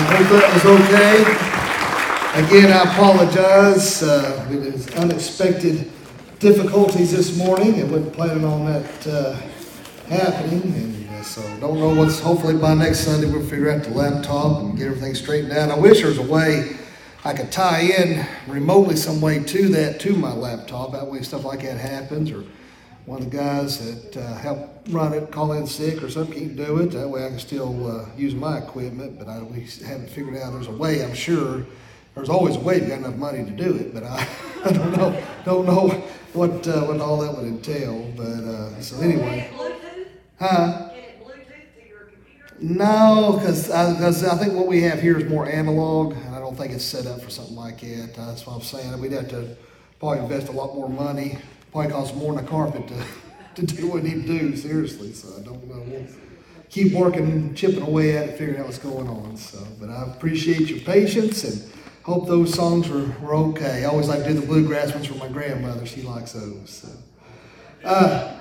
I hope that was okay. Again, I apologize. Uh, it was unexpected difficulties this morning. I wasn't planning on that uh, happening, and uh, so don't know what's. Hopefully, by next Sunday, we'll figure out the laptop and get everything straightened out. I wish there was a way I could tie in remotely some way to that to my laptop. That way, stuff like that happens, or one of the guys that uh, help run it call in sick or something can't do it. That way, I can still uh, use my equipment. But I we haven't figured out. There's a way. I'm sure there's always a way if you got enough money to do it. But I, I don't know don't know what uh, what all that would entail. But uh, so anyway, huh? No, because I, I think what we have here is more analog, and I don't think it's set up for something like that. That's what I'm saying. We'd have to probably invest a lot more money. Probably cost more than a carpet to, to do what to do, seriously. So I don't know. We'll keep working, and chipping away at it, figuring out what's going on. So, but I appreciate your patience and hope those songs were, were okay. I always like to do the bluegrass ones for my grandmother. She likes those. So. Uh?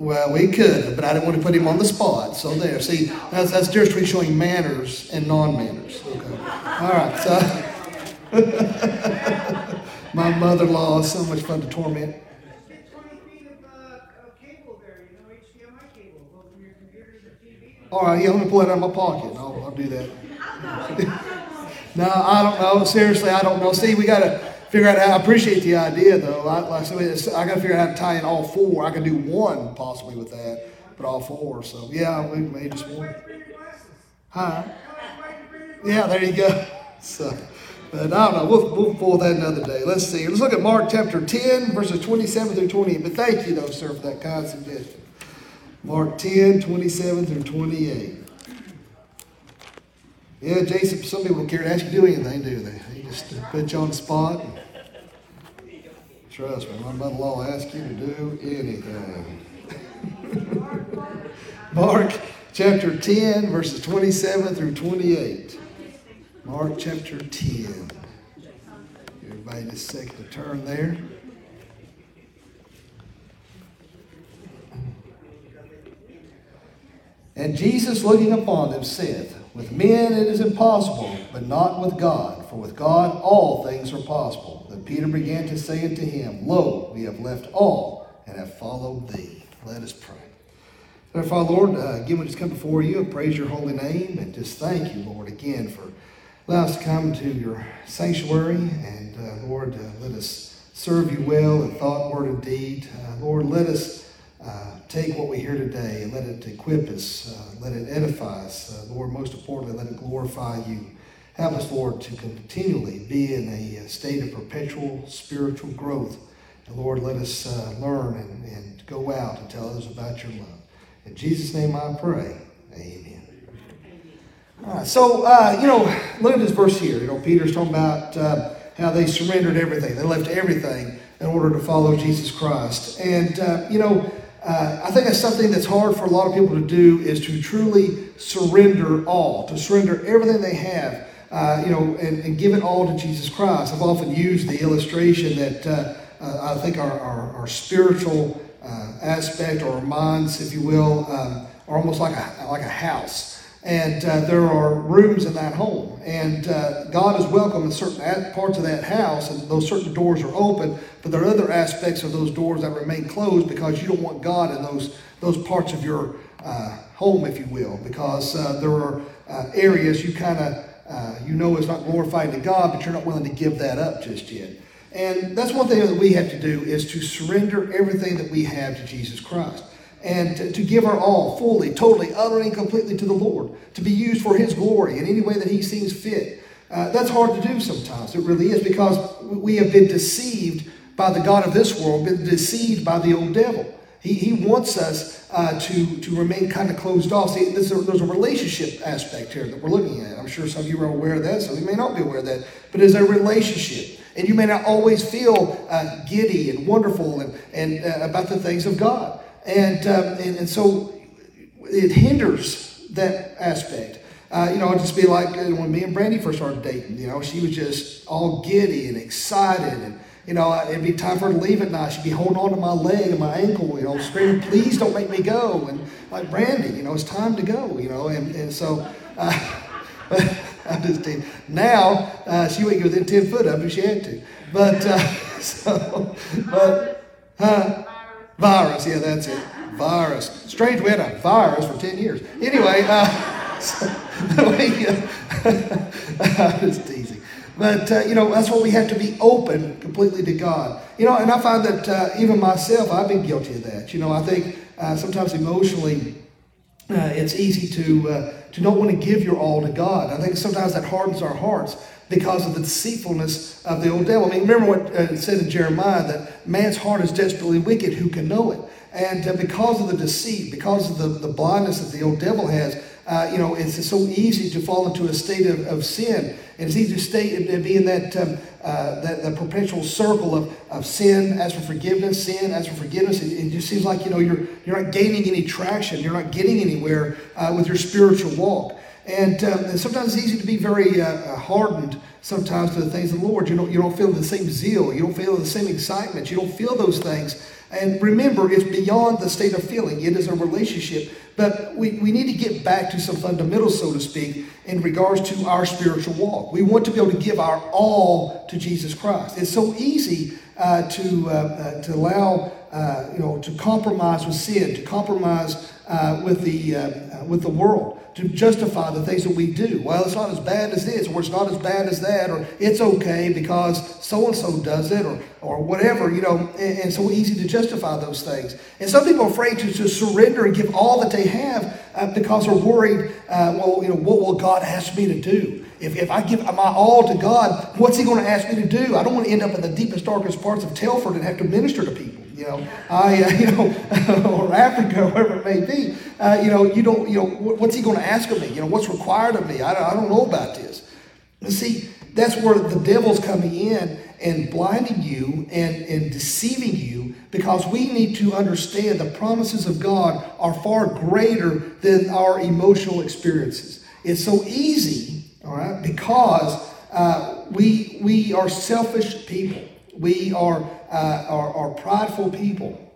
Well, we could, but I didn't want to put him on the spot. So there, see, that's that's difference between showing manners and non-manners. Okay. All right. So, my mother-in-law is so much fun to torment. All right, yeah, let me pull it out of my pocket. I'll, I'll do that. no, I don't know. Seriously, I don't know. See, we got to figure out how. I appreciate the idea, though. I, like, I got to figure out how to tie in all four. I can do one possibly with that, but all four. So yeah, we may just one. Huh? Yeah, there you go. So, but I don't know. We'll, we'll pull that another day. Let's see. Let's look at Mark chapter 10, verses 27 through 28. But thank you, though, sir, for that kind suggestion. Mark 10, 27 through 28. Yeah, Jason, some people don't care to ask you to do anything, do they? They just put you on the spot. Trust me, my mother-in-law ask you to do anything. Mark chapter 10, verses 27 through 28. Mark chapter 10. Everybody just second to turn there. And Jesus, looking upon them, saith, With men it is impossible, but not with God, for with God all things are possible. Then Peter began to say unto him, Lo, we have left all and have followed thee. Let us pray. Therefore, Lord, uh, again, we just come before you and praise your holy name and just thank you, Lord, again for allowing us come to your sanctuary. And uh, Lord, uh, let us serve you well in thought, word, and deed. Uh, Lord, let us uh, take what we hear today and let it equip us, uh, let it edify us. Uh, Lord, most importantly, let it glorify you. Help us, Lord, to continually be in a state of perpetual spiritual growth. And Lord, let us learn and, and go out and tell others about your love. In Jesus' name I pray. Amen. So, uh, you know, look at this verse here. You know, Peter's talking about uh, how they surrendered everything, they left everything in order to follow Jesus Christ. And, you know, uh, I think that's something that's hard for a lot of people to do is to truly surrender all, to surrender everything they have, uh, you know, and, and, give it all to Jesus Christ. I've often used the illustration that uh, uh I think our, our, our spiritual uh, aspect or our minds, if you will, um, are almost like a, like a house. And uh, there are rooms in that home. And uh, God is welcome in certain parts of that house, and those certain doors are open. But there are other aspects of those doors that remain closed because you don't want God in those, those parts of your uh, home, if you will, because uh, there are uh, areas you kind of uh, you know is not glorifying to God, but you're not willing to give that up just yet. And that's one thing that we have to do is to surrender everything that we have to Jesus Christ and to, to, give our all fully, totally, utterly, and completely to the Lord, to be used for His glory in any way that He sees fit. Uh, that's hard to do sometimes. It really is because we have been deceived by the God of this world, been deceived by the old devil. He, he wants us uh, to, to remain kind of closed off. See, there's a, there's a relationship aspect here that we're looking at. I'm sure some of you are aware of that, some of you may not be aware of that. But it's a relationship. And you may not always feel uh, giddy and wonderful and, and uh, about the things of God. And, um, and, and, so it hinders that aspect. Uh, you know, it'd just be like uh, when me and Brandy first started dating, you know, she was just all giddy and excited. And, you know, it'd be time for her to leave at night. She'd be holding on to my leg and my ankle, you know, screaming, please don't make me go. And like Brandy, you know, it's time to go, you know, and, and so. Uh, I'm just teasing. Now uh, she wouldn't get within ten foot of me she had to, but uh, so, but? Virus, yeah, that's it. Virus. Strange, we had a virus for ten years. Anyway, uh, so, we, just teasing. But, uh, you know, that's why we have to be open completely to God. You know, and I find that uh, even myself, I've been guilty of that. You know, I think uh, sometimes emotionally, uh, it's easy to, uh, to not want to give your all to God. I think sometimes that hardens our hearts because of the deceitfulness of the old devil. I mean, remember what uh, it said in Jeremiah that man's heart is desperately wicked, who can know it? And because of the deceit, because of the, the blindness that the old devil has, uh, you know, it's so easy to fall into a state of, of sin. And it's easy to stay and be in that, um, uh, that, that perpetual circle of, of sin, as for forgiveness, sin, as for forgiveness. It, it just seems like, you know, you're, you're not gaining any traction. You're not getting anywhere uh, with your spiritual walk. And, um, sometimes it's easy to be very uh, hardened sometimes to the things of the Lord. You don't, you don't feel the same zeal. You don't feel the same excitement. You don't feel those things. And remember, it's beyond the state of feeling. It is a relationship. But we, we need to get back to some fundamentals, so to speak, in regards to our spiritual walk. We want to be able to give our all to Jesus Christ. It's so easy uh, to, uh, uh, to allow, uh, you know, to compromise with sin, to compromise uh, with, the, uh, with the world to justify the things that we do. Well, it's not as bad as this, or it's not as bad as that, or it's okay because so and so does it, or, or whatever, you know, and, and, so easy to justify those things. And some people are afraid to just surrender and give all that they have uh, because they're worried, uh, well, you know, what will God ask me to do? If, if I give my all to God, what's He going to ask me to do? I don't want to end up in the deepest, darkest parts of Telford and have to minister to people. You know, I, uh, you know, or Africa, or wherever it may be. Uh, you know, you don't, you know, what's He going to ask of me? You know, what's required of me? I don't, I don't know about this. You see, that's where the devil's coming in and blinding you and, and deceiving you because we need to understand the promises of God are far greater than our emotional experiences. It's so easy all right? Because uh, we, we are selfish people. We are, uh, are, are, prideful people.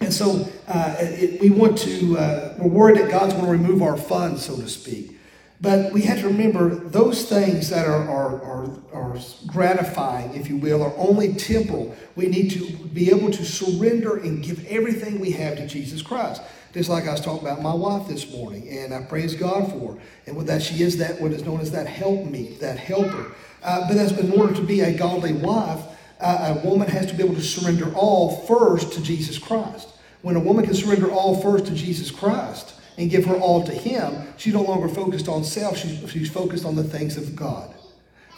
And so uh, it, we want to, uh, we're worried that God's going to remove our funds, so to speak. But we have to remember those things that are, are, are, are gratifying, if you will, are only temporal. We need to be able to surrender and give everything we have to Jesus Christ. Just like I was talking about my wife this morning, and I praise God for her. And with that, she is that what is known as that help me, that helper. Uh, but that's in order to be a godly wife, a woman has to be able to surrender all first to Jesus Christ. When a woman can surrender all first to Jesus Christ and give her all to Him, she's no longer focused on self. She's, she's focused on the things of God.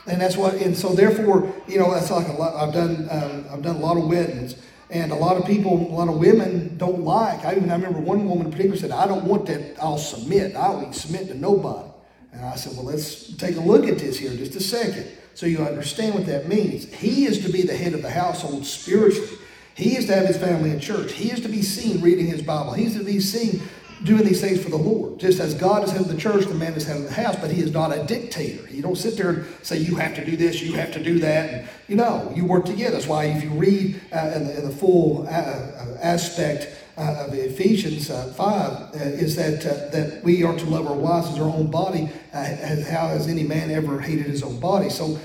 And that's what, and so therefore, you know, that's like a lot. I've done, um, I've done a lot of weddings, and a lot of people, a lot of women don't like. I even I remember one woman in particular said, I don't want that, I'll submit. I don't submit to nobody. And I said, Well, let's take a look at this here just a second so you understand what that means. He is to be the head of the household spiritually. He is to have his family in church. He is to be seen reading his Bible. He's to be seen doing these things for the Lord. Just as God is head of the church, the man is head of the house, but he is not a dictator. You don't sit there and say, you have to do this, you have to do that. And, you know, you work together. That's why if you read uh, in, the, in, the, full uh, uh aspect uh, of Ephesians uh, 5, uh, is that, that we are to love our wives as our own body. As, how has any man ever hated his own body? So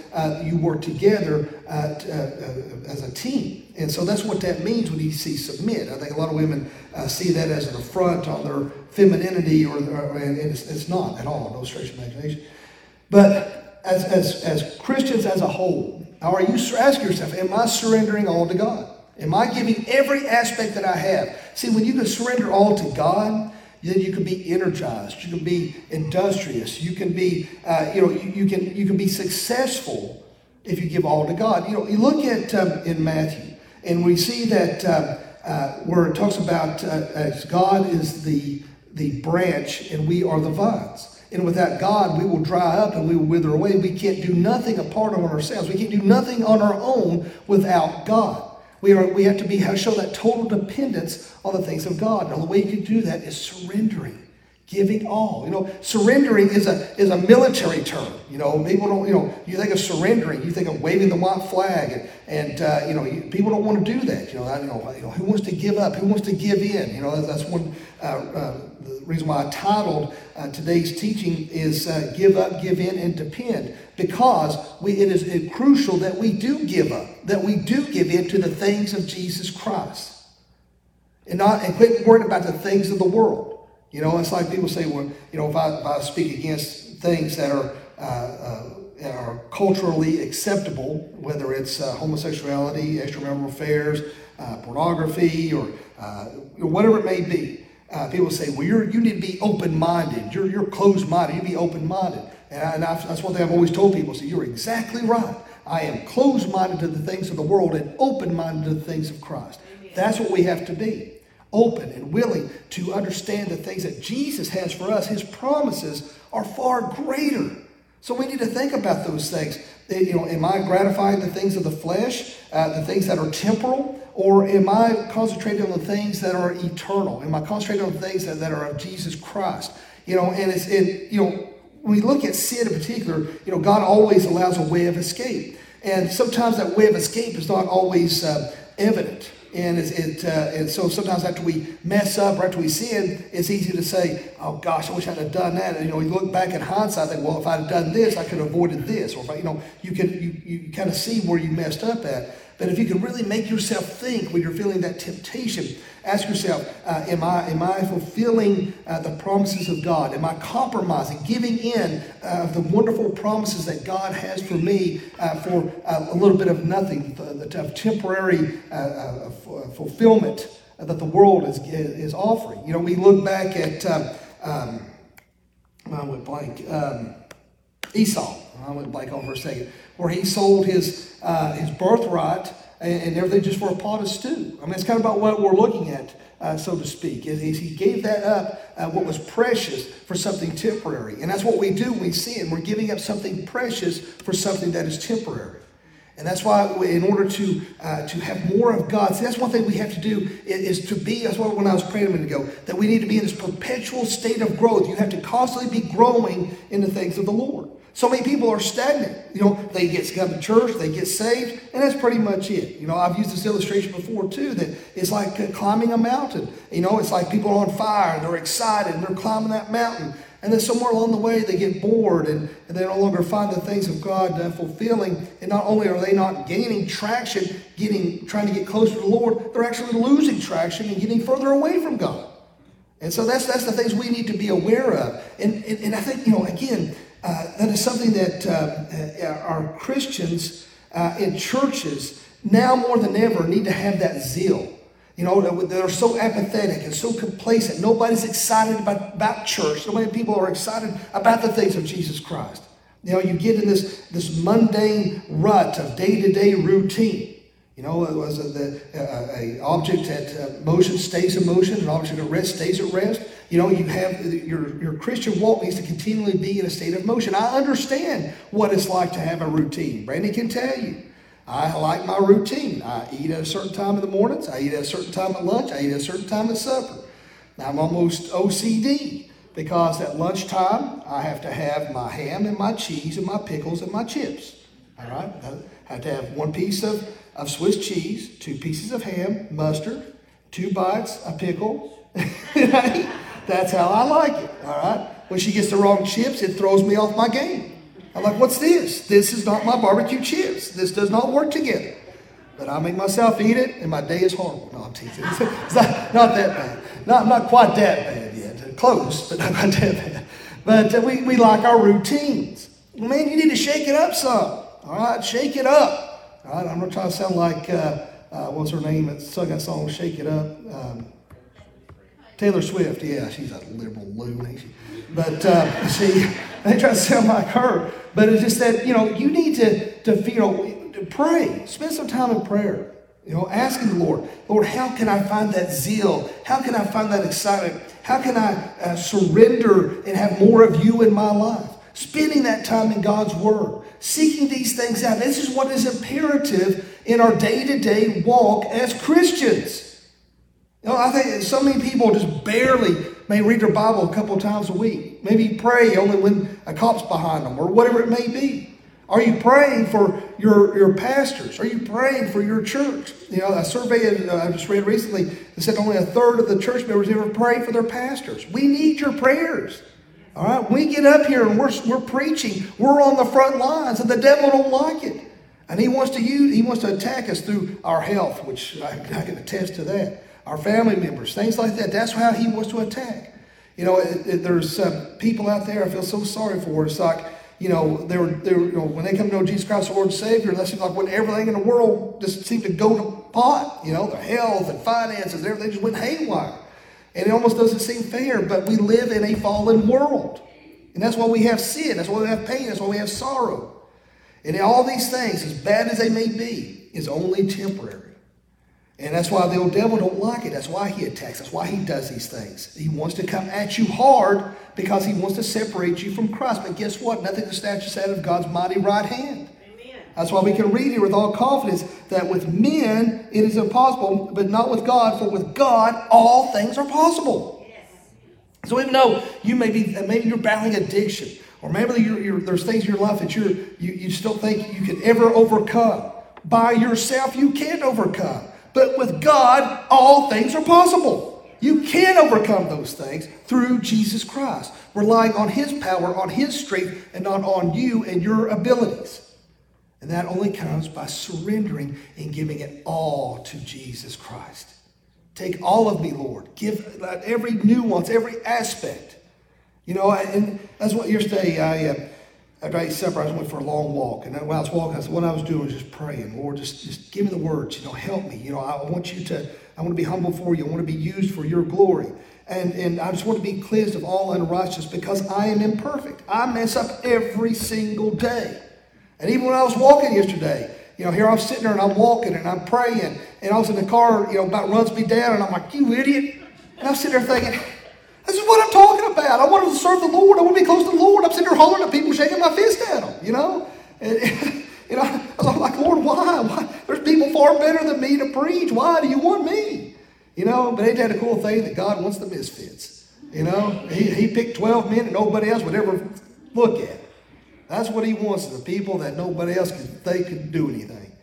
you work together as a team. And so that's what that means when you see submit. I think a lot of women uh, see that as an affront on their femininity, or, or and it's, it's, not at all, no stretch of imagination. But as, as, as Christians as a whole, are you ask yourself, am I surrendering all to God? Am I giving every aspect that I have? See, when you can surrender all to God, then you can be energized. You can be industrious. You can be, uh, you know, you, you, can you can be successful if you give all to God. You know, you look at um, in Matthew, and we see that. Um, uh, where it talks about uh, as God is the, the branch and we are the vines. And without God, we will dry up and we will wither away. We can't do nothing apart from ourselves. We can't do nothing on our own without God. We, are, we have to be, show that total dependence on the things of God. And the way you can do that is surrendering, Giving all. You know, surrendering is a is a military term. You know, people don't. You know, you think of surrendering, you think of waving the white flag, and, and uh, you know, people don't want to do that. You know, I, you know, you know, who wants to give up? Who wants to give in? You know, that's one uh, uh, the reason why I titled uh, today's teaching is uh, "Give Up, Give In, and Depend," because we, it is crucial that we do give up, that we do give in to the things of Jesus Christ, and not and quit worrying about the things of the world. You know, it's like people say, well, you know, if I, if I speak against things that are, uh, uh, that are culturally acceptable, whether it's uh, homosexuality, extramarital affairs, uh, pornography, or uh, whatever it may be, uh, people say, well, you're, you need to be open-minded. You're, you're closed-minded. You be open-minded. And, I, and that's one thing I've always told people. So you're exactly right. I am closed-minded to the things of the world and open-minded to the things of Christ. That's what we have to be open and willing to understand the things that Jesus has for us. His promises are far greater. So we need to think about those things. Eh, you know, am I gratifying the things of the flesh, uh, the things that are temporal, or am I concentrating on the things that are eternal? Am I concentrating on the things that, that are of Jesus Christ? You know, and it's it, you know, when we look at sin in particular, you know, God always allows a way of escape. And sometimes that way of escape is not always uh, evident. And, it, uh, and so sometimes after we mess up or after we sin, it's easy to say, oh gosh, I wish I'd have done that. And, you know, you look back in hindsight, think, well, if I'd done this, I could have avoided this. Or, if you know, you can you, you kind of see where you messed up at. But if you can really make yourself think when you're feeling that temptation, ask yourself, uh, am, I, am I fulfilling uh, the promises of God? Am I compromising, giving in uh, the wonderful promises that God has for me uh, for uh, a little bit of nothing, the, the temporary uh, fulfillment that the world is, is offering? You know, we look back at, um, um I went blank, um, Esau. I went blank for a second where he sold his, uh, his birthright and, and, everything just for a pot of stew. I mean, it's kind of about what we're looking at, uh, so to speak. Is, he gave that up, uh, what was precious, for something temporary. And that's what we do when we sin. We're giving up something precious for something that is temporary. And that's why, we, in order to uh, to have more of God, see, that's one thing we have to do is, is, to be. That's what when I was praying a minute ago, that we need to be in this perpetual state of growth. You have to constantly be growing in the things of the Lord. So many people are stagnant. You know, they get come to church, they get saved, and that's pretty much it. You know, I've used this illustration before too. That it's like climbing a mountain. You know, it's like people are on fire, they're excited, and they're climbing that mountain. And then somewhere along the way, they get bored and, and they no longer find the things of God uh, fulfilling. And not only are they not gaining traction, getting trying to get closer to the Lord, they're actually losing traction and getting further away from God. And so that's that's the things we need to be aware of. And, and, and I think, you know, again, uh, that is something that uh, uh, our Christians uh, in churches now more than ever need to have that zeal. You know, that are so apathetic and so complacent. Nobody's excited about, about church. So many people are excited about the things of Jesus Christ. You know, you get in this, this mundane rut of day to day routine. You know, it was a, the, a, a object at uh, motion stays in motion, an object at rest stays at rest. You know, you have your, your Christian walk needs to continually be in a state of motion. I understand what it's like to have a routine. Brandy can tell you. I like my routine. I eat at a certain time in the mornings, I eat at a certain time at lunch, I eat at a certain time at supper. I'm almost OCD because at lunchtime I have to have my ham and my cheese and my pickles and my chips. All right? I have to have one piece of of Swiss cheese, two pieces of ham, mustard, two bites, a pickle. That's how I like it. All right. When she gets the wrong chips, it throws me off my game. I'm like, what's this? This is not my barbecue chips. This does not work together. But I make myself eat it, and my day is horrible. No, I'm teasing. It's not, not that bad. Not, not quite that bad yet. Close, but not quite that bad. But uh, we, we like our routines. Man, you need to shake it up some. All right, shake it up. Right? I'm not trying to sound like, uh, uh, what's her name that sung that song, Shake It Up? Um, Taylor Swift, yeah, she's a liberal loon, But uh, see, they try to sound like her. But it's just that, you know, you need to, to you know, to pray. Spend some time in prayer. You know, asking the Lord, Lord, how can I find that zeal? How can I find that excitement? How can I uh, surrender and have more of you in my life? Spending that time in God's Word seeking these things out. This is what is imperative in our day to day walk as Christians. I think so many people just barely may read their Bible a couple times a week. Maybe pray only when a cop's behind them or whatever it may be. Are you praying for your, your pastors? Are you praying for your church? You know, a survey uh, I just read recently said only a third of the church members ever pray for their pastors. We need your prayers. All right, we get up here and we're, we're preaching. We're on the front lines, and the devil don't like it. And he wants to use, he wants to attack us through our health, which I, I can attest to that. Our family members, things like that. That's how he wants to attack. You know, it, it, there's uh, people out there I feel so sorry for. It's like, you know, they were, they were you know, when they come to know Jesus Christ, the Lord and Savior, that seems like when everything in the world just seemed to go to pot. You know, their health and finances, everything just went haywire. And it almost doesn't seem fair, but we live in a fallen world. And that's why we have sin. That's why we have pain. That's why we have sorrow. And all these things, as bad as they may be, is only temporary. And that's why the old devil don't like it. That's why he attacks. That's why he does these things. He wants to come at you hard because he wants to separate you from Christ. But guess what? Nothing can snatch us out of God's mighty right hand. Amen. That's why we can read here with all confidence that with men it is impossible, but not with God. For with God all things are possible. Yes. So even though you may be, maybe you're battling addiction, or maybe you're, you're, there's things in your life that you're, you, you still think you can ever overcome. By yourself, you can't overcome. But with God, all things are possible. You can overcome those things through Jesus Christ, relying on His power, on His strength, and not on you and your abilities. And that only comes by surrendering and giving it all to Jesus Christ. Take all of me, Lord. Give every nuance, every aspect. You know, and that's what yesterday I. Uh, after I ate supper, I just went for a long walk. And while I was walking, I said, what I was doing was just praying. Lord, just, just give me the words. You know, help me. You know, I want you to, I want to be humble for you. I want to be used for your glory. And, and I just want to be cleansed of all unrighteousness because I am imperfect. I mess up every single day. And even when I was walking yesterday, you know, here I'm sitting there and I'm walking and I'm praying. And all of a sudden the car, you know, about runs me down. And I'm like, you idiot. And I'm sitting there thinking, this is what I'm talking about. I want to serve the Lord. I want to be close to the Lord. I'm sitting here hollering at people, shaking my fist at them, you know? And, you know, I was like, Lord, why? why? There's people far better than me to preach. Why do you want me? You know, but ain't that a cool thing that God wants the misfits? You know, he, he picked 12 men that nobody else would ever look at. That's what he wants, the people that nobody else could think could do anything.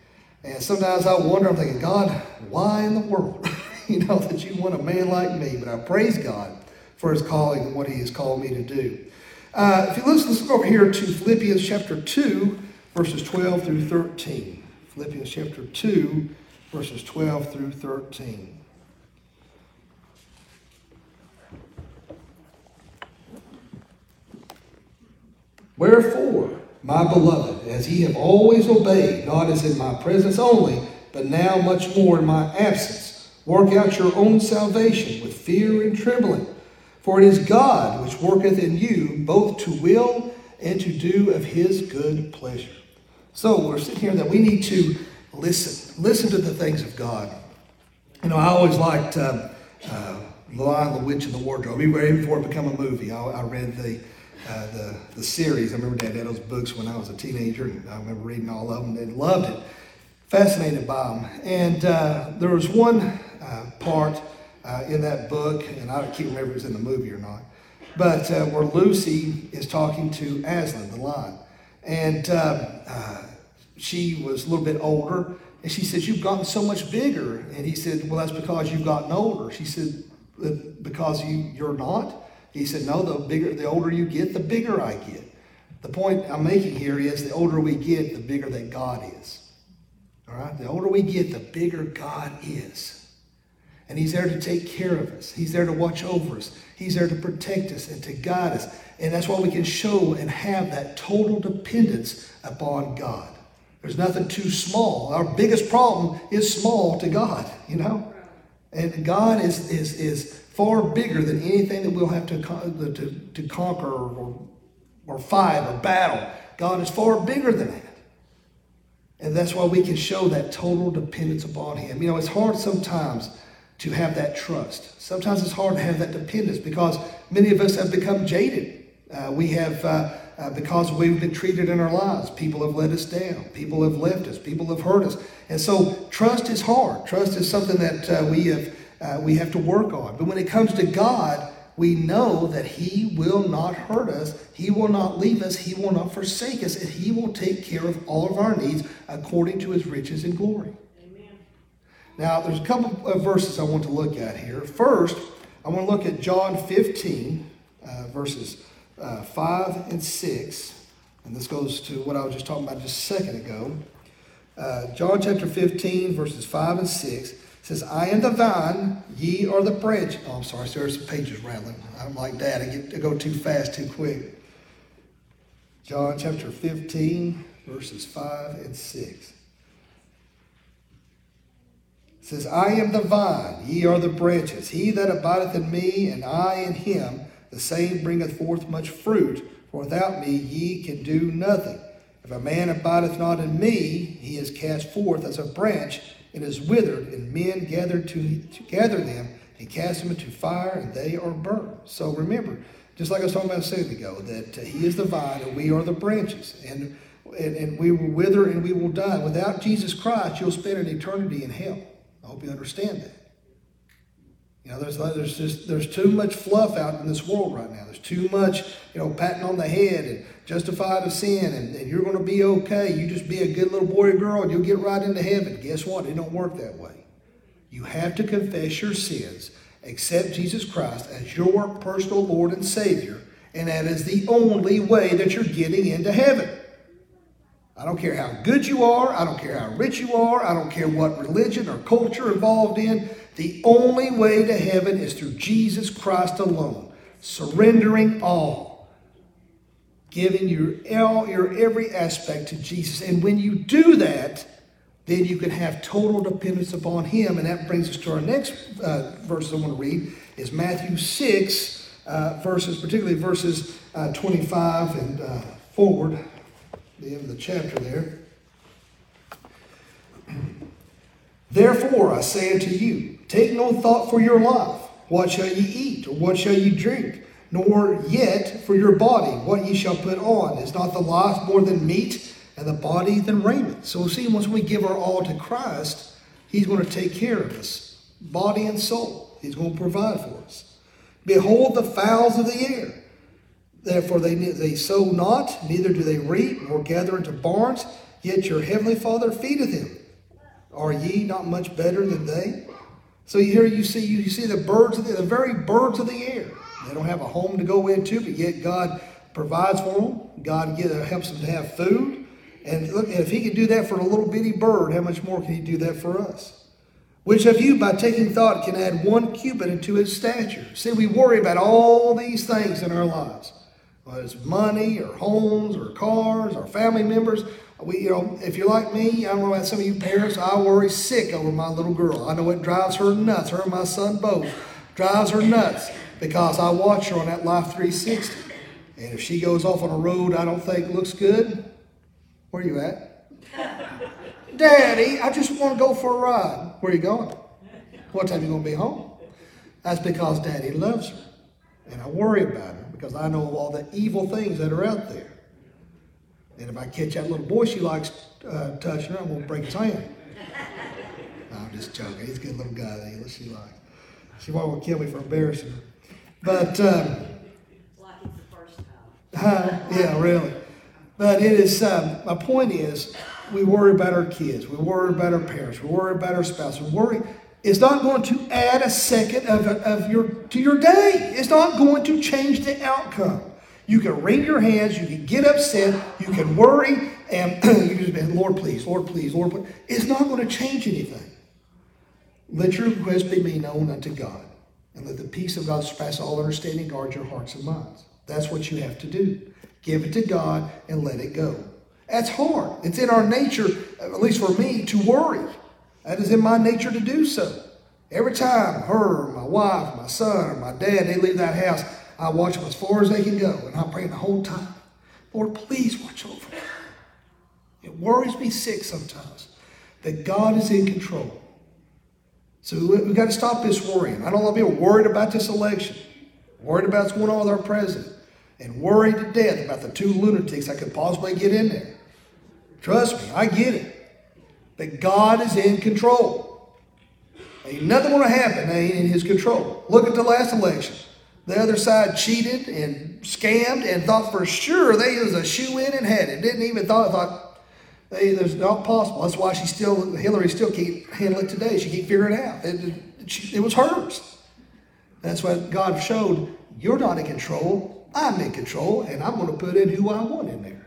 And sometimes I wonder, I'm thinking, God, why in the world, you know, that you want a man like me? But I praise God for his calling and what he has called me to do. Uh, if you listen, let's go over here to Philippians chapter 2, verses 12 through 13. Philippians chapter 2, verses 12 through 13. Wherefore, my beloved, as ye have always obeyed, not as in my presence only, but now much more in my absence, work out your own salvation with fear and trembling. For it is God which worketh in you both to will and to do of his good pleasure. So we're sitting here that we need to listen. Listen to the things of God. You know, I always liked uh, The Lion, the Witch, and the Wardrobe. Even before it became a movie, I, I read the, uh, the, the series. I remember Dad those books when I was a teenager, and I remember reading all of them and loved it. Fascinated by them. And uh, there was one uh, part uh, in that book, and I can't remember if it was in the movie or not, but uh, where Lucy is talking to Aslan, the lion. And um, uh, she was a little bit older, and she says, You've gotten so much bigger. And he said, Well, that's because you've gotten older. She said, Because you, you're not? He said, No, the bigger, the older you get, the bigger I get. The point I'm making here is the older we get, the bigger that God is. All right? The older we get, the bigger God is. And He's there to take care of us. He's there to watch over us. He's there to protect us and to guide us. And that's why we can show and have that total dependence upon God. There's nothing too small. Our biggest problem is small to God, you know? And God is, is, is far bigger than anything that we'll have to, to, to conquer or, or fight or battle. God is far bigger than that. And that's why we can show that total dependence upon Him. You know, it's hard sometimes to have that trust. Sometimes it's hard to have that dependence because many of us have become jaded. Uh, we have, uh, uh, because we've been treated in our lives, people have let us down, people have left us, people have hurt us. And so trust is hard. Trust is something that uh, we, have, uh, we have to work on. But when it comes to God, we know that He will not hurt us, He will not leave us, He will not forsake us, and He will take care of all of our needs according to His riches and glory. Now, there's a couple of verses I want to look at here. First, I want to look at John 15, uh, verses uh, 5 and 6. And this goes to what I was just talking about just a second ago. Uh, John chapter 15, verses 5 and 6 says, I am the vine, ye are the branch. Oh, I'm sorry, there's some pages rattling. I'm like that. I, get, I go too fast, too quick. John chapter 15, verses 5 and 6. Says, I am the vine, ye are the branches. He that abideth in me, and I in him, the same bringeth forth much fruit. For without me ye can do nothing. If a man abideth not in me, he is cast forth as a branch and is withered, and men gather to, to gather them and cast them into fire, and they are burned. So remember, just like I was talking about a second ago, that uh, He is the vine and we are the branches, and, and and we will wither and we will die. Without Jesus Christ, you'll spend an eternity in hell. I hope you understand that. You know, there's there's just there's too much fluff out in this world right now. There's too much, you know, patting on the head and justified of sin, and, and you're going to be okay. You just be a good little boy or girl, and you'll get right into heaven. Guess what? It don't work that way. You have to confess your sins, accept Jesus Christ as your personal Lord and Savior, and that is the only way that you're getting into heaven. I don't care how good you are. I don't care how rich you are. I don't care what religion or culture involved in. The only way to heaven is through Jesus Christ alone, surrendering all, giving your, all, your every aspect to Jesus. And when you do that, then you can have total dependence upon Him. And that brings us to our next uh, verse I want to read is Matthew 6, uh, verses, particularly verses uh, 25 and uh, forward, the end of the chapter there. Therefore, I say unto you, take no thought for your life, what shall ye eat, or what shall ye drink, nor yet for your body, what ye shall put on. Is not the life more than meat, and the body than raiment? So, see, once we give our all to Christ, He's going to take care of us, body and soul. He's going to provide for us. Behold the fowls of the air. Therefore, they, they sow not, neither do they reap, nor gather into barns, yet your heavenly Father feedeth them. Are ye not much better than they? So here you see you see the birds of the, the very birds of the air. They don't have a home to go into, but yet God provides for them. God get, uh, helps them to have food. And look, if He can do that for a little bitty bird, how much more can He do that for us? Which of you, by taking thought, can add one cubit into his stature? See, we worry about all these things in our lives whether it's money or homes or cars or family members. We, you know, if you're like me, I don't know about some of you parents, I worry sick over my little girl. I know it drives her nuts. Her and my son both drives her nuts because I watch her on that Life 360. And if she goes off on a road I don't think looks good, where are you at? Daddy, I just want to go for a ride. Where are you going? What time are you going to be home? That's because Daddy loves her. And I worry about her because I know all the evil things that are out there. And if I catch that little boy she likes uh, touching her, I'm going to break his hand. no, I'm just joking. He's a good little guy that she likes. She won't kill me for embarrassing her. But, um, like it's the first time. Uh, yeah, really. But it is, um, my point is, we worry about our kids. We worry about our parents. We worry about our spouse. We worry. It's not going to add a second of, of your, to your day. It's not going to change the outcome. You can wring your hands, you can get upset, you can worry, and you just be, Lord, please, Lord, please, Lord, please. It's not going to change anything. Let your request be made known unto God, and let the peace of God surpass all understanding guard your hearts and minds. That's what you have to do. Give it to God and let it go. That's hard. It's in our nature, at least for me, to worry. That is in my nature to do so. Every time her, my wife, my son, or my dad, they leave that house, I watch them as far as they can go, and I'm praying the whole time. Lord, please watch over them. It worries me sick sometimes that God is in control. So we've got to stop this worrying. I don't want to be worried about this election, worried about what's going on with our president, and worried to death about the two lunatics that could possibly get in there. Trust me, I get it. But God is in control. Ain't nothing going to happen that ain't in his control. Look at the last election. The other side cheated and scammed and thought for sure they was a shoe in and had it. Didn't even thought thought hey, there's not possible. That's why she still Hillary still can't handle it today. She can't figure it out. It, it, it was hers. That's what God showed. You're not in control. I'm in control, and I'm going to put in who I want in there.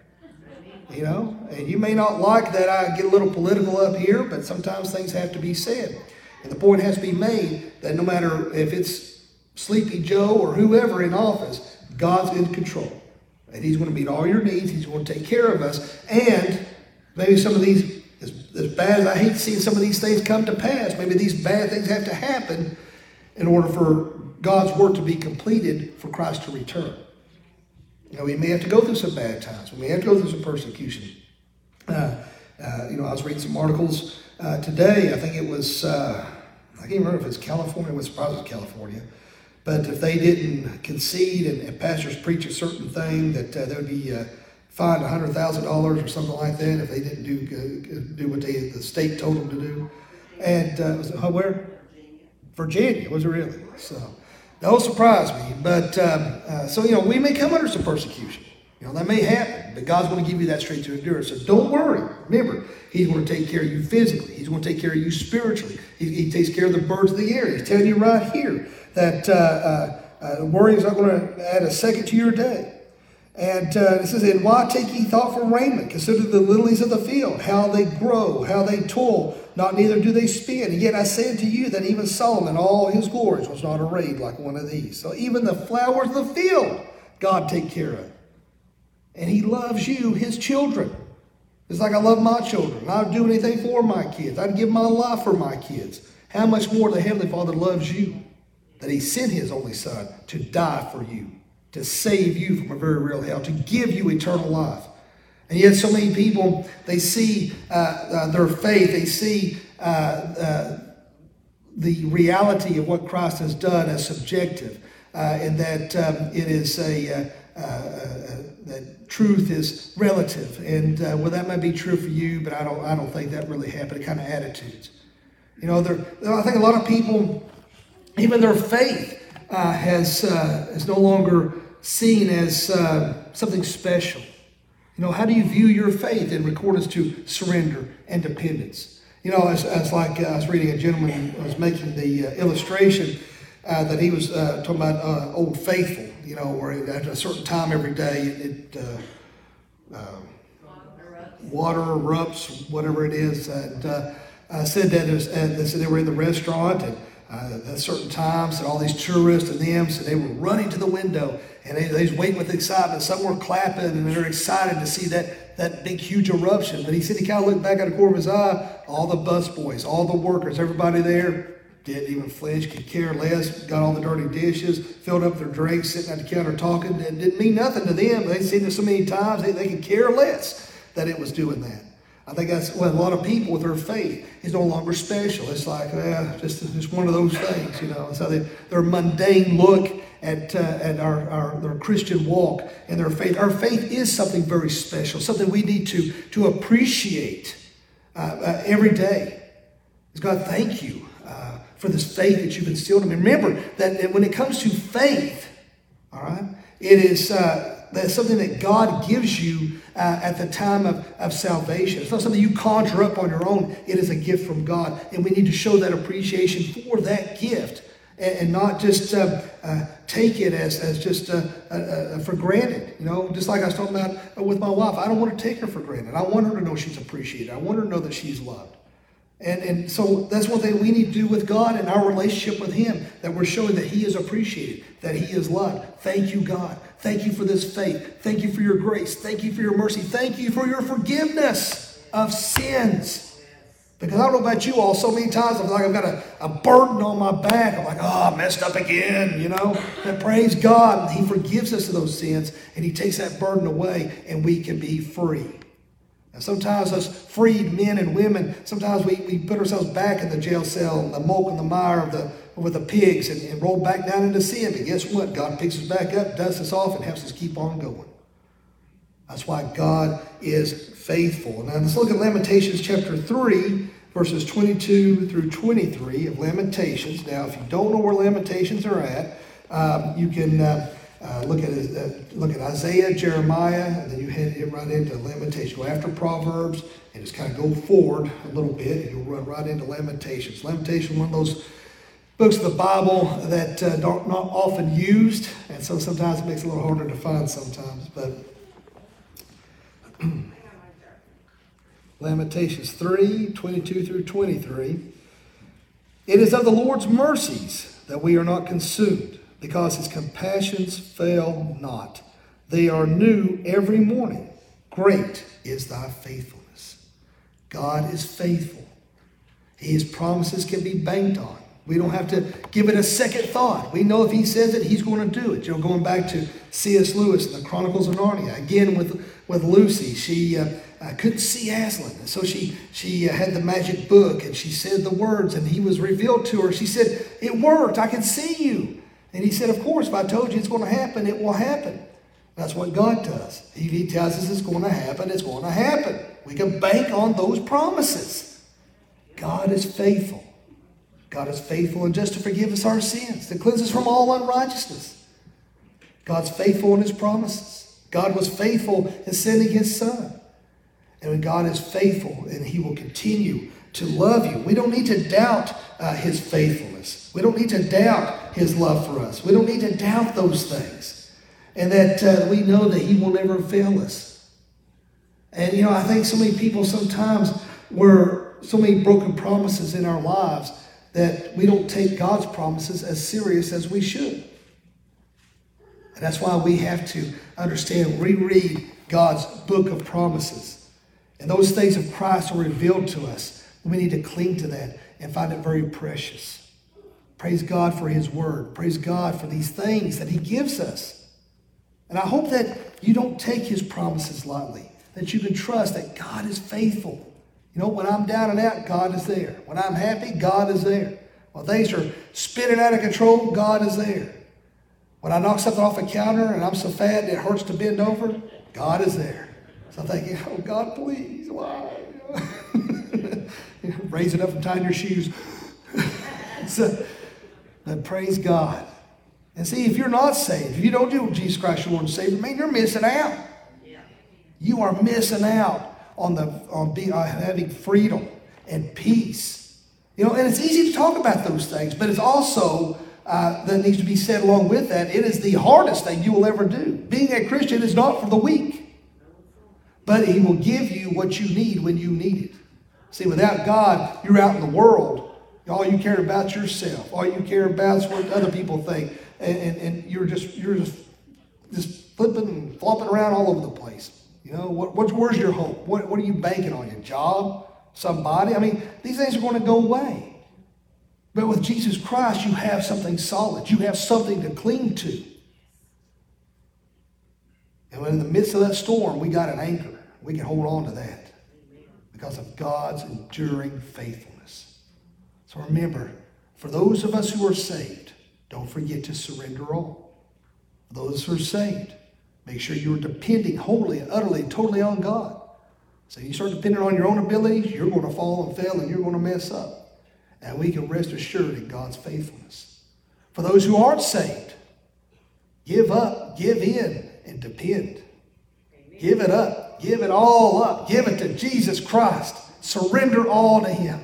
You know, and you may not like that I get a little political up here, but sometimes things have to be said. And the point has to be made that no matter if it's Sleepy Joe or whoever in office, God's in control. And He's going to meet all your needs. He's going to take care of us. And maybe some of these, as, as bad as I hate seeing some of these things come to pass, maybe these bad things have to happen in order for God's work to be completed for Christ to return. You know, we may have to go through some bad times. We may have to go through some persecution. Uh, uh, you know, I was reading some articles uh, today. I think it was, uh, I can't remember if it's California. It was California. But if they didn't concede and, and pastors preach a certain thing, that uh, they would be uh, fined $100,000 or something like that if they didn't do do what they, the state told them to do. And uh, was it, where? Virginia. Was it really? So. Don't surprise me. But um, uh, so, you know, we may come under some persecution. You know, that may happen, but God's going to give you that strength to endure. So don't worry. Remember, He's going to take care of you physically. He's going to take care of you spiritually. He, he takes care of the birds of the air. He's telling you right here that uh, uh, uh worry is not going to add a second to your day. And uh, it says, And why take ye thought for raiment? Consider the lilies of the field, how they grow, how they toil. Not neither do they spin. And yet I say unto you that even Solomon, all his glories, was not arrayed like one of these. So even the flowers of the field, God take care of. And he loves you, his children. It's like I love my children. I'd do anything for my kids. I'd give my life for my kids. How much more the Heavenly Father loves you that he sent his only son to die for you to save you from a very real hell, to give you eternal life. And yet, so many people, they see uh, uh, their faith, they see uh, uh the reality of what Christ has done as subjective, uh, and that um, it is a, uh, that truth is relative. And well, that might be true for you, but I don't, I don't think that really happened. Kind of attitudes. You know, there, I think a lot of people, even their faith, has is no longer seen as something special. You know, how do you view your faith in accordance to surrender and dependence? You know, as, as like uh, I was reading a gentleman was making the uh, illustration uh, that he was talking about Old Faithful. You know, where at a certain time every day it. it water erupts, whatever it is, and uh, said that was, and they said they were in the restaurant and uh, at certain times, and all these tourists and them, so they were running to the window and they, they waiting with excitement. Some were clapping and they're excited to see that, that big, huge eruption. But he said he kind of looked back at the corner of his eye, all the bus boys, all the workers, everybody there didn't even flinch, could care less, got all the dirty dishes, filled up their drinks, sitting at the counter talking. It didn't mean nothing to them. They'd seen it so many times, they, they could care less that it was doing that. I think that's what a lot of people with their faith is no longer special. It's like, eh, just, just one of those things, you know. So they, their mundane look at, uh, at our, our, their Christian walk and their faith. Our faith is something very special, something we need to, to appreciate uh, uh, every day. God, thank you uh, for this faith that you've instilled in me. Remember that when it comes to faith, all right, it is uh, that's something that God gives you uh, at the time of, of salvation. It's not something you conjure up on your own. It is a gift from God. And we need to show that appreciation for that gift and, and not just uh, uh, take it as, as just uh, uh, uh, for granted. You know, just like I was talking about with my wife, I don't want to take her for granted. I want her to know she's appreciated. I want her to know that she's loved. And, and so that's one thing we need to do with God and our relationship with Him, that we're showing that He is appreciated, that He is loved. Thank you, God. Thank you for this faith. Thank you for your grace. Thank you for your mercy. Thank you for your forgiveness of sins. Because I don't know about you all, so many times I feel like I've got a, a burden on my back. I'm like, oh, I messed up again, you know? And praise God, He forgives us of those sins, and He takes that burden away, and we can be free. And sometimes us freed men and women, sometimes we, we put ourselves back in the jail cell, in the muck and the mire of the with the pigs and, and roll back down into sin. But guess what? God picks us back up, dusts us off, and helps us keep on going. That's why God is faithful. Now let's look at Lamentations chapter 3, verses 22 through 23 of Lamentations. Now, if you don't know where Lamentations are at, Um, you can uh, uh, look at uh, look at Isaiah, Jeremiah, and then you head right into Lamentations. After Proverbs and just kind of go forward a little bit, and you'll run right into Lamentations. Lamentation, one of those books of the Bible that uh, not often used, and so sometimes it makes it a little harder to find sometimes. But Lamentations 3, 22 through 23. It is of the Lord's mercies that we are not consumed, because his compassions fail not. They are new every morning. Great is thy faithfulness. God is faithful. His promises can be banked on. We don't have to give it a second thought. We know if he says it, he's going to do it. You know, going back to C.S. Lewis and the Chronicles of Narnia, again with, with Lucy, she uh, uh, couldn't see Aslan. And so she, she uh, had the magic book and she said the words and he was revealed to her. She said, It worked. I can see you. And he said, Of course, if I told you it's going to happen, it will happen. That's what God does. If he tells us it's going to happen, it's going to happen. We can bank on those promises. God is faithful. God is faithful and just to forgive us our sins, to cleanse us from all unrighteousness. God's faithful in his promises. God was faithful in sending his son. And God is faithful and he will continue to love you, we don't need to doubt uh, his faithfulness. We don't need to doubt his love for us. We don't need to doubt those things. And that uh, we know that he will never fail us. And, you know, I think so many people sometimes were so many broken promises in our lives that we don't take God's promises as serious as we should. And that's why we have to understand, reread God's book of promises. And those things of Christ are revealed to us. We need to cling to that and find it very precious. Praise God for His Word. Praise God for these things that He gives us. And I hope that you don't take His promises lightly, that you can trust that God is faithful. You know, when I'm down and out, God is there. When I'm happy, God is there. When things are spinning out of control, God is there. When I knock something off a counter and I'm so fat it hurts to bend over, God is there. So I'm thinking, oh, God, please, why? Raising up and tying your shoes. so, but praise God. And see, if you're not saved, if you don't do Jesus Christ your Lord and Savior, man, you're missing out. You are missing out on the on being uh, having freedom and peace. You know, and it's easy to talk about those things, but it's also uh, that needs to be said along with that. It is the hardest thing you will ever do. Being a Christian is not for the weak, but He will give you what you need when you need it. See, without God, you're out in the world. All you care about yourself. All you care about is what other people think, and, and, and you're just you're just just flipping and flopping around all over the place. You know, what, what's, where's your hope? What, what are you banking on? Your job? Somebody? I mean, these things are going to go away. But with Jesus Christ, you have something solid. You have something to cling to. And when in the midst of that storm, we got an anchor. We can hold on to that because of God's enduring faithfulness. So remember, for those of us who are saved, don't forget to surrender all. For those who are saved, Make sure you're depending wholly, utterly, totally on God. So you start depending on your own abilities, you're going to fall and fail and you're going to mess up. And we can rest assured in God's faithfulness. For those who aren't saved, give up, give in, and depend. Amen. Give it up. Give it all up. Give it to Jesus Christ. Surrender all to Him.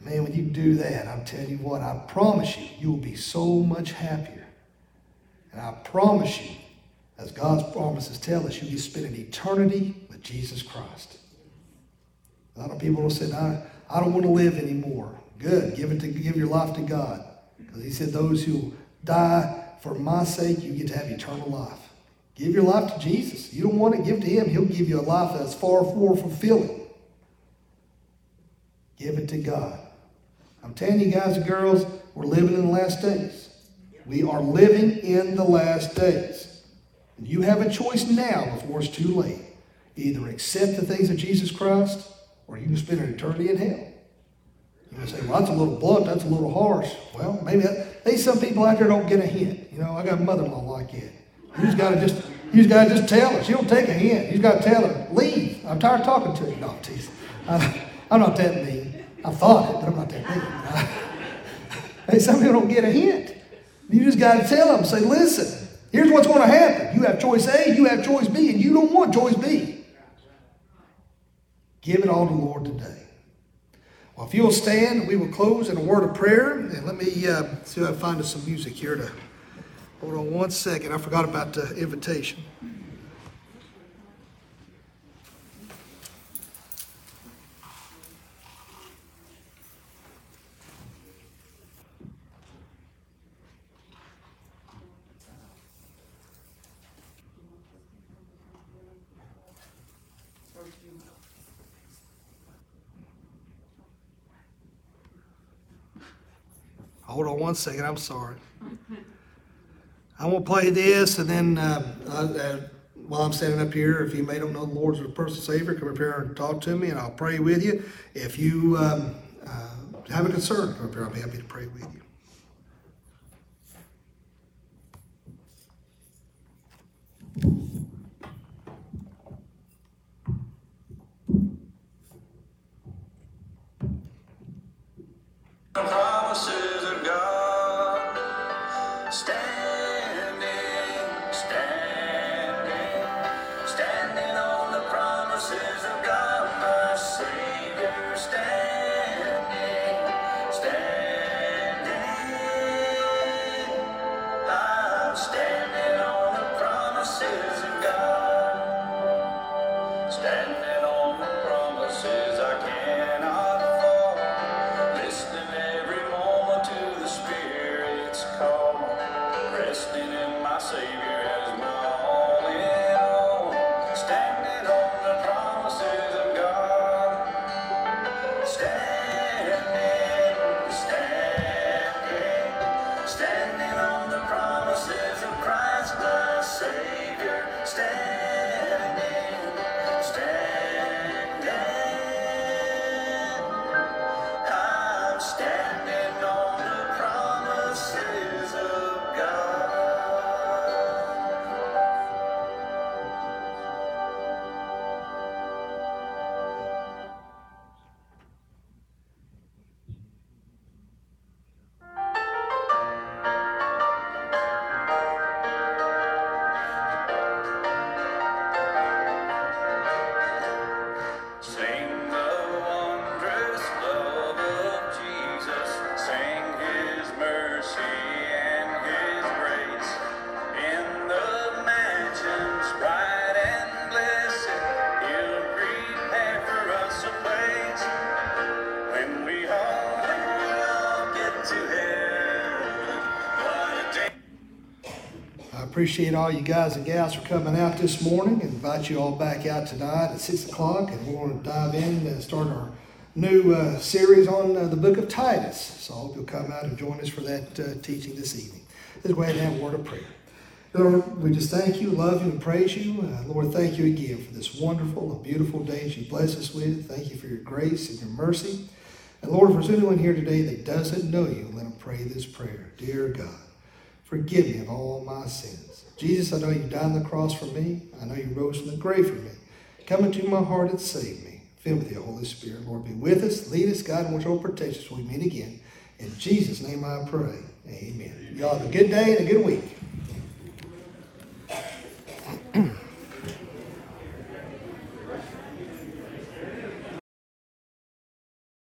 Man, when you do that, I'm telling you what, I promise you, you will be so much happier and I promise you, as God's promises tell us, you'll be spending eternity with Jesus Christ. A lot of people will say, I, I don't want to live anymore. Good. Give it to give your life to God. Because he said, those who die for my sake, you get to have eternal life. Give your life to Jesus. You don't want to give to him, he'll give you a life that's far more fulfilling. Give it to God. I'm telling you guys and girls, we're living in the last days. We are living in the last days. And you have a choice now before it's too late. Either accept the things of Jesus Christ or you can spend an eternity in hell. You may say, well, that's a little blunt, that's a little harsh. Well, maybe that, maybe some people out there don't get a hint. You know, I got a mother-in-law like that. You just gotta just you just gotta just tell her. She don't take a hint. You just gotta tell her, leave. I'm tired of talking to you. No, geez. I, I'm not that mean. I thought it, but I'm not that mean. hey, some people don't get a hint. You just got to tell them, say, listen, here's what's going to happen. You have choice A, you have choice B, and you don't want choice B. Give it all to the Lord today. Well, if you'll stand, we will close in a word of prayer. And let me uh, see if I find us some music here to hold on one second. I forgot about the invitation. Hold on one second. I'm sorry. I'm going to play this, and then uh, uh, while I'm standing up here, if you may don't know the Lord as a personal Savior, come up here and talk to me, and I'll pray with you. If you um, uh, have a concern, come up here. I'll be happy to pray with you. promises of God. Appreciate all you guys and gals for coming out this morning. and Invite you all back out tonight at six o'clock, and we're going to dive in and start our new uh, series on uh, the book of Titus. So I hope you'll come out and join us for that uh, teaching this evening. Let's go ahead and have a word of prayer. Lord, we just thank you, love you, and praise you. Uh, Lord, thank you again for this wonderful and beautiful day that you bless us with. Thank you for your grace and your mercy. And Lord, if there's anyone here today that doesn't know you, let them pray this prayer. Dear God, Forgive me of all my sins. Jesus, I know you died on the cross for me. I know you rose from the grave for me. Come into my heart and save me. Fill with your Holy Spirit. Lord, be with us, lead us, God, and watch over protect us when we meet again. In Jesus' name I pray. Amen. Y'all have a good day and a good week.